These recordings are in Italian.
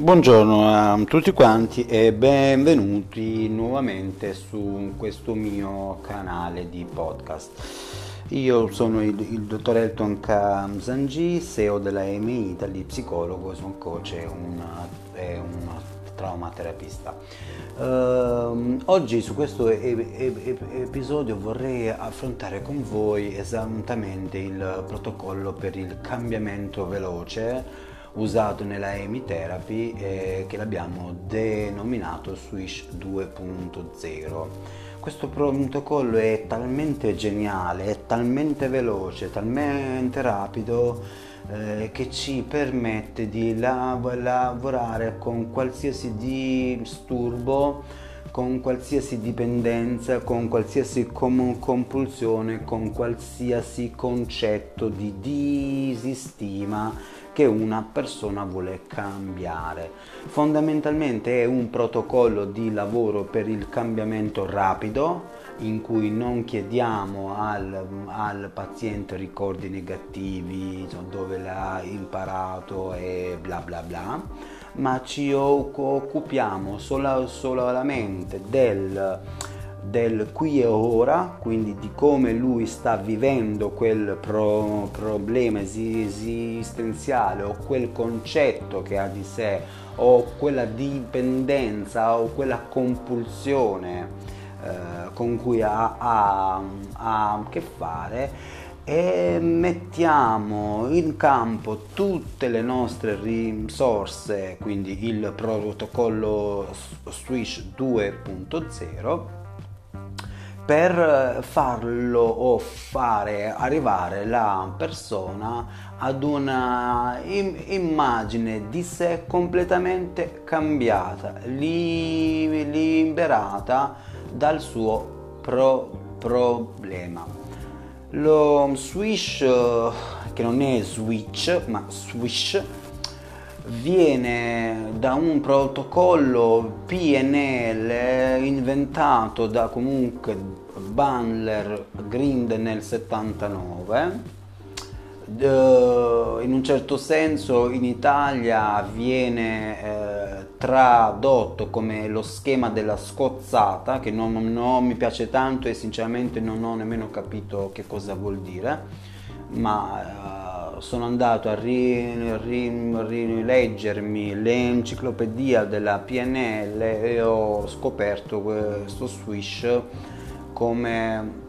Buongiorno a tutti quanti e benvenuti nuovamente su questo mio canale di podcast. Io sono il, il dottor Elton Kamsanji, CEO della EMI Italy, psicologo, sono coach e un, e un traumaterapista. Uh, oggi su questo e- e- episodio vorrei affrontare con voi esattamente il protocollo per il cambiamento veloce usato nella Therapy eh, che l'abbiamo denominato Swish 2.0. Questo protocollo è talmente geniale, è talmente veloce, talmente rapido eh, che ci permette di lav- lavorare con qualsiasi disturbo con qualsiasi dipendenza, con qualsiasi com- compulsione, con qualsiasi concetto di disistima che una persona vuole cambiare. Fondamentalmente è un protocollo di lavoro per il cambiamento rapido in cui non chiediamo al, al paziente ricordi negativi, dove l'ha imparato e bla bla bla, ma ci occupiamo solo, solamente del del qui e ora, quindi di come lui sta vivendo quel pro- problema esistenziale o quel concetto che ha di sé o quella dipendenza o quella compulsione eh, con cui ha, ha, ha a che fare e mettiamo in campo tutte le nostre risorse, quindi il protocollo Swish 2.0 per farlo o fare arrivare la persona ad una immagine di sé completamente cambiata, liberata dal suo pro- problema. Lo swish, che non è switch, ma swish, viene da un protocollo PNL inventato da comunque Bandler Grind nel 79 in un certo senso in Italia viene eh, tradotto come lo schema della scozzata che non, non, mi piace tanto e sinceramente non ho nemmeno capito che cosa vuol dire ma eh, sono andato a rileggermi l'enciclopedia della PNL e ho scoperto questo swish come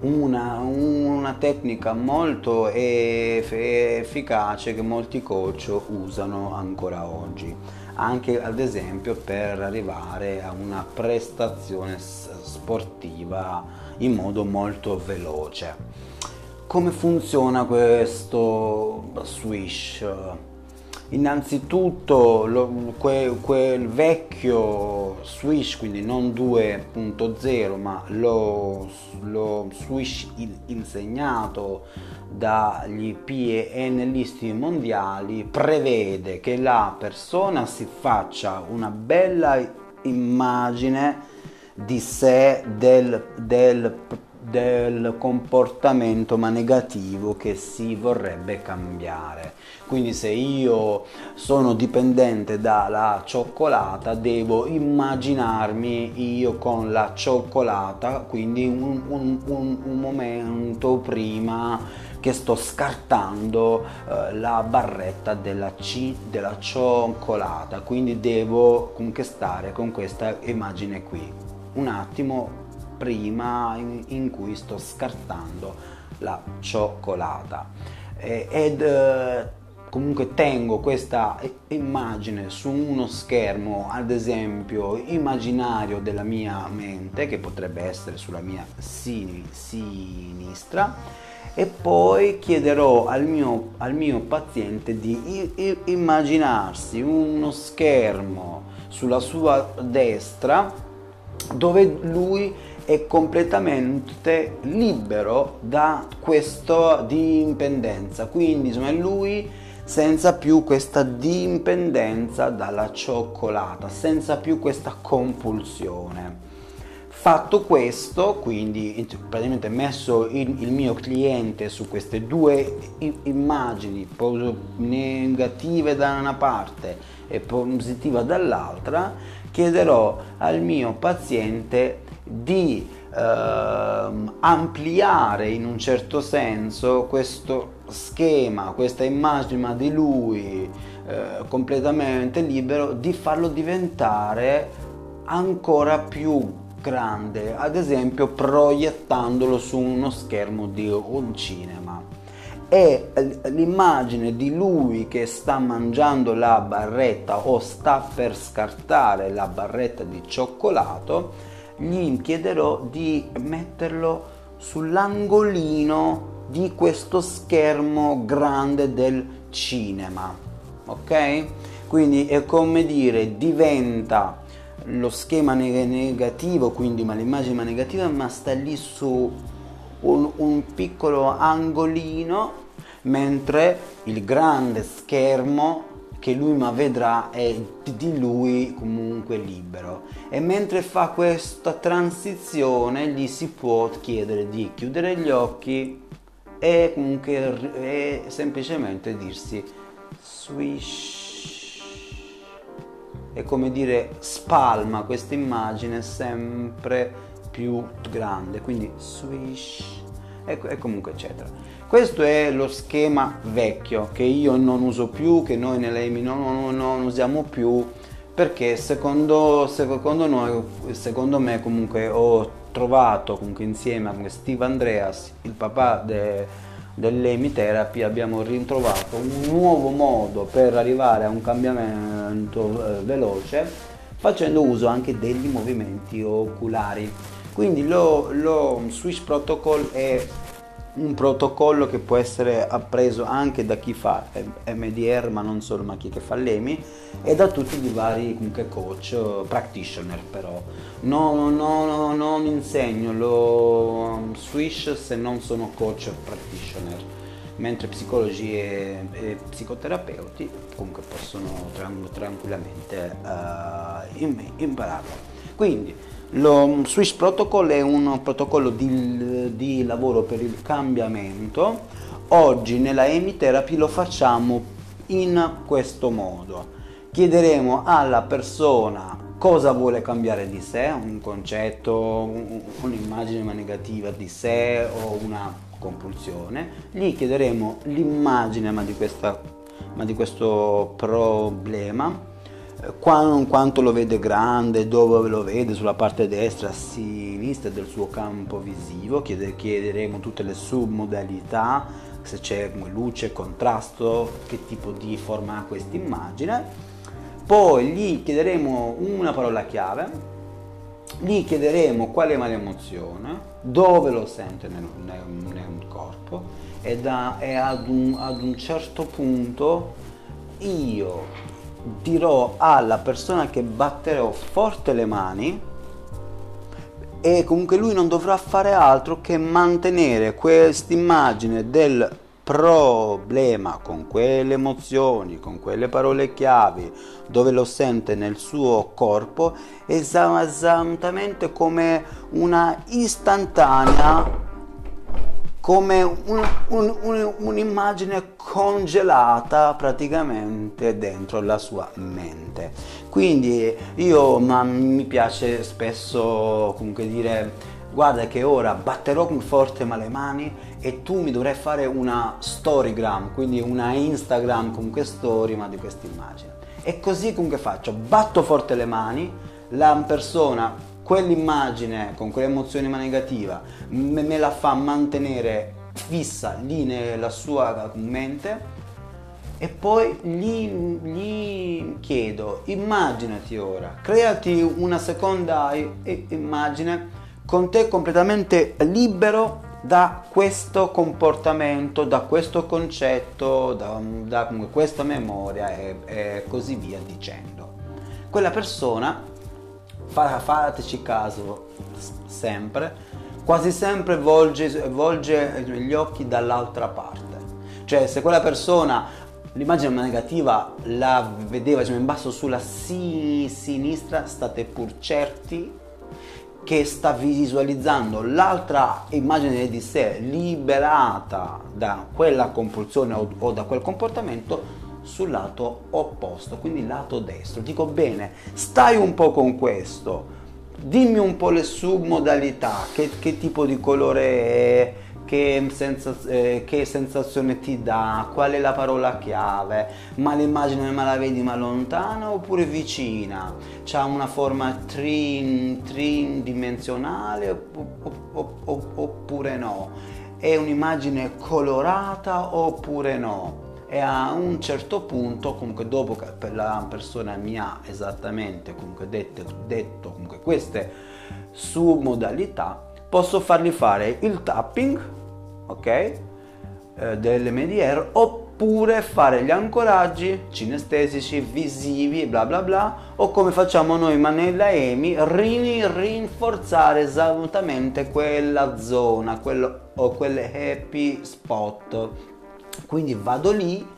una, una tecnica molto efficace che molti coach usano ancora oggi, anche ad esempio per arrivare a una prestazione sportiva in modo molto veloce. Come funziona questo swish? Innanzitutto lo, que, quel vecchio swish, quindi non 2.0, ma lo, lo swish in, insegnato dagli PNListi mondiali, prevede che la persona si faccia una bella immagine di sé, del, del del comportamento ma negativo che si vorrebbe cambiare. Quindi se io sono dipendente dalla cioccolata devo immaginarmi io con la cioccolata, quindi un, un, un, un momento prima che sto scartando eh, la barretta della, C, della cioccolata, quindi devo comunque stare con questa immagine qui. Un attimo prima in, in cui sto scartando la cioccolata. Eh, ed eh, comunque tengo questa immagine su uno schermo ad esempio immaginario della mia mente che potrebbe essere sulla mia sinistra e poi chiederò al mio, al mio paziente di immaginarsi uno schermo sulla sua destra dove lui è completamente libero da questa dipendenza. Quindi insomma lui senza più questa dipendenza dalla cioccolata, senza più questa compulsione. Fatto questo, quindi praticamente messo il, il mio cliente su queste due immagini negative da una parte e positiva dall'altra, chiederò al mio paziente di eh, ampliare in un certo senso questo schema, questa immagine di lui eh, completamente libero, di farlo diventare ancora più grande, ad esempio proiettandolo su uno schermo di un cinema. E l'immagine di lui che sta mangiando la barretta o sta per scartare la barretta di cioccolato, gli chiederò di metterlo sull'angolino di questo schermo grande del cinema. Ok? Quindi è come dire, diventa lo schema negativo, quindi ma l'immagine negativa, ma sta lì su un, un piccolo angolino, mentre il grande schermo che lui ma vedrà è di lui comunque libero. E mentre fa questa transizione gli si può chiedere di chiudere gli occhi e comunque e semplicemente dirsi swish è come dire spalma questa immagine sempre più grande. Quindi swish e, e comunque eccetera. Questo è lo schema vecchio che io non uso più che noi nell'EMI non, non, non usiamo più perché secondo, secondo, noi, secondo me comunque ho trovato comunque insieme a Steve Andreas il papà de, dell'Emi Therapy abbiamo ritrovato un nuovo modo per arrivare a un cambiamento eh, veloce facendo uso anche degli movimenti oculari. Quindi lo, lo Switch Protocol è un protocollo che può essere appreso anche da chi fa MDR ma non solo ma chi che fa l'EMI e da tutti i vari comunque coach practitioner però. No, no, no, non insegno lo swish se non sono coach practitioner mentre psicologi e, e psicoterapeuti comunque possono tranquillamente uh, impararlo. Quindi lo Swiss Protocol è un protocollo di, di lavoro per il cambiamento. Oggi nella EMI Therapy lo facciamo in questo modo. Chiederemo alla persona cosa vuole cambiare di sé, un concetto, un'immagine negativa di sé o una compulsione. Gli chiederemo l'immagine ma di, questa, ma di questo problema quanto lo vede grande, dove lo vede, sulla parte destra, sinistra del suo campo visivo, chiederemo tutte le submodalità, se c'è luce, contrasto, che tipo di forma ha questa immagine. Poi gli chiederemo una parola chiave, gli chiederemo qual è l'emozione, dove lo sente nel, nel, nel corpo e, da, e ad, un, ad un certo punto io dirò alla persona che batterò forte le mani e comunque lui non dovrà fare altro che mantenere quest'immagine del problema con quelle emozioni, con quelle parole chiavi, dove lo sente nel suo corpo, esattamente come una istantanea come un, un, un, un'immagine congelata praticamente dentro la sua mente. Quindi io ma mi piace spesso comunque dire guarda che ora batterò forte ma le mani e tu mi dovrai fare una storygram, quindi una Instagram con story ma di questa immagine. E così comunque faccio, batto forte le mani, la persona quell'immagine con quell'emozione negativa me, me la fa mantenere fissa lì nella sua mente e poi gli, gli, chiedo immaginati ora creati una seconda immagine con te completamente libero da questo comportamento da questo concetto da, da questa memoria e, e così via dicendo. Quella persona fateci caso sempre, quasi sempre volge, volge gli occhi dall'altra parte. Cioè se quella persona l'immagine negativa la vedeva diciamo, in basso sulla si- sinistra, state pur certi che sta visualizzando l'altra immagine di sé liberata da quella compulsione o, o da quel comportamento sul lato opposto, quindi lato destro. Dico bene, stai un po' con questo, dimmi un po' le submodalità, che, che tipo di colore è, che, sensaz- eh, che, sensazione ti dà, qual è la parola chiave, ma l'immagine ma la vedi ma lontana oppure vicina, c'ha una forma tridimensionale oppure no, è un'immagine colorata oppure no e a un certo punto comunque dopo che la persona mi ha esattamente comunque detto, detto comunque queste submodalità posso fargli fare il tapping ok eh, dell'MDR oppure fare gli ancoraggi cinestesici visivi bla bla bla o come facciamo noi Manella Emi rinforzare esattamente quella zona quello, o quelle happy spot quindi vado lì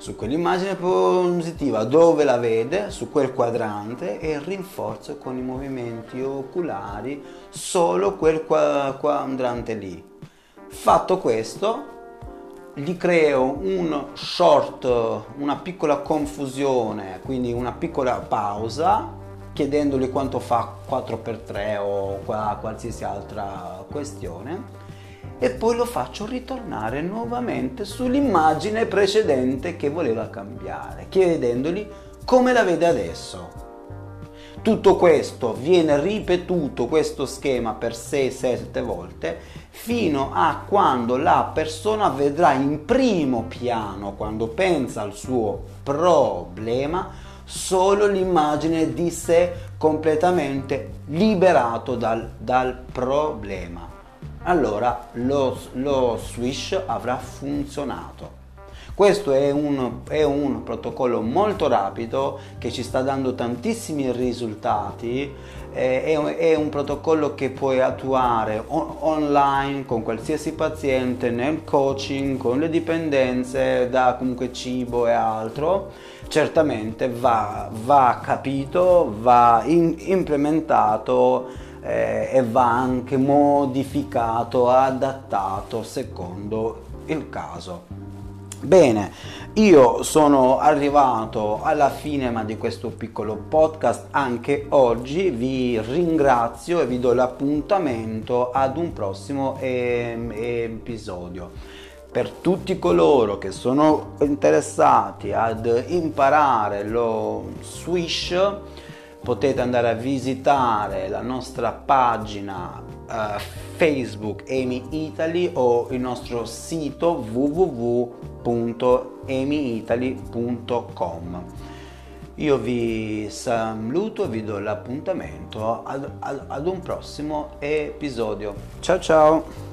su quell'immagine positiva dove la vede, su quel quadrante e rinforzo con i movimenti oculari solo quel quadrante lì. Fatto questo, gli creo un short, una piccola confusione, quindi una piccola pausa, chiedendogli quanto fa 4x3 o qualsiasi altra questione e poi lo faccio ritornare nuovamente sull'immagine precedente che voleva cambiare, chiedendogli come la vede adesso. Tutto questo viene ripetuto, questo schema per 6-7 volte, fino a quando la persona vedrà in primo piano, quando pensa al suo problema, solo l'immagine di sé completamente liberato dal, dal problema allora lo, lo swish avrà funzionato. Questo è un, è un, protocollo molto rapido che ci sta dando tantissimi risultati, è, un protocollo che puoi attuare on, online con qualsiasi paziente, nel coaching, con le dipendenze da comunque cibo e altro. Certamente va, va capito, va in, implementato eh, e va anche modificato, adattato secondo il caso. Bene, io sono arrivato alla fine di questo piccolo podcast anche oggi, vi ringrazio e vi do l'appuntamento ad un prossimo ehm, episodio. Per tutti coloro che sono interessati ad imparare lo Swish, potete andare a visitare la nostra pagina uh, Facebook Amy Italy o il nostro sito www.emiitaly.com. Io vi saluto e vi do l'appuntamento ad, ad, ad un prossimo episodio. Ciao ciao!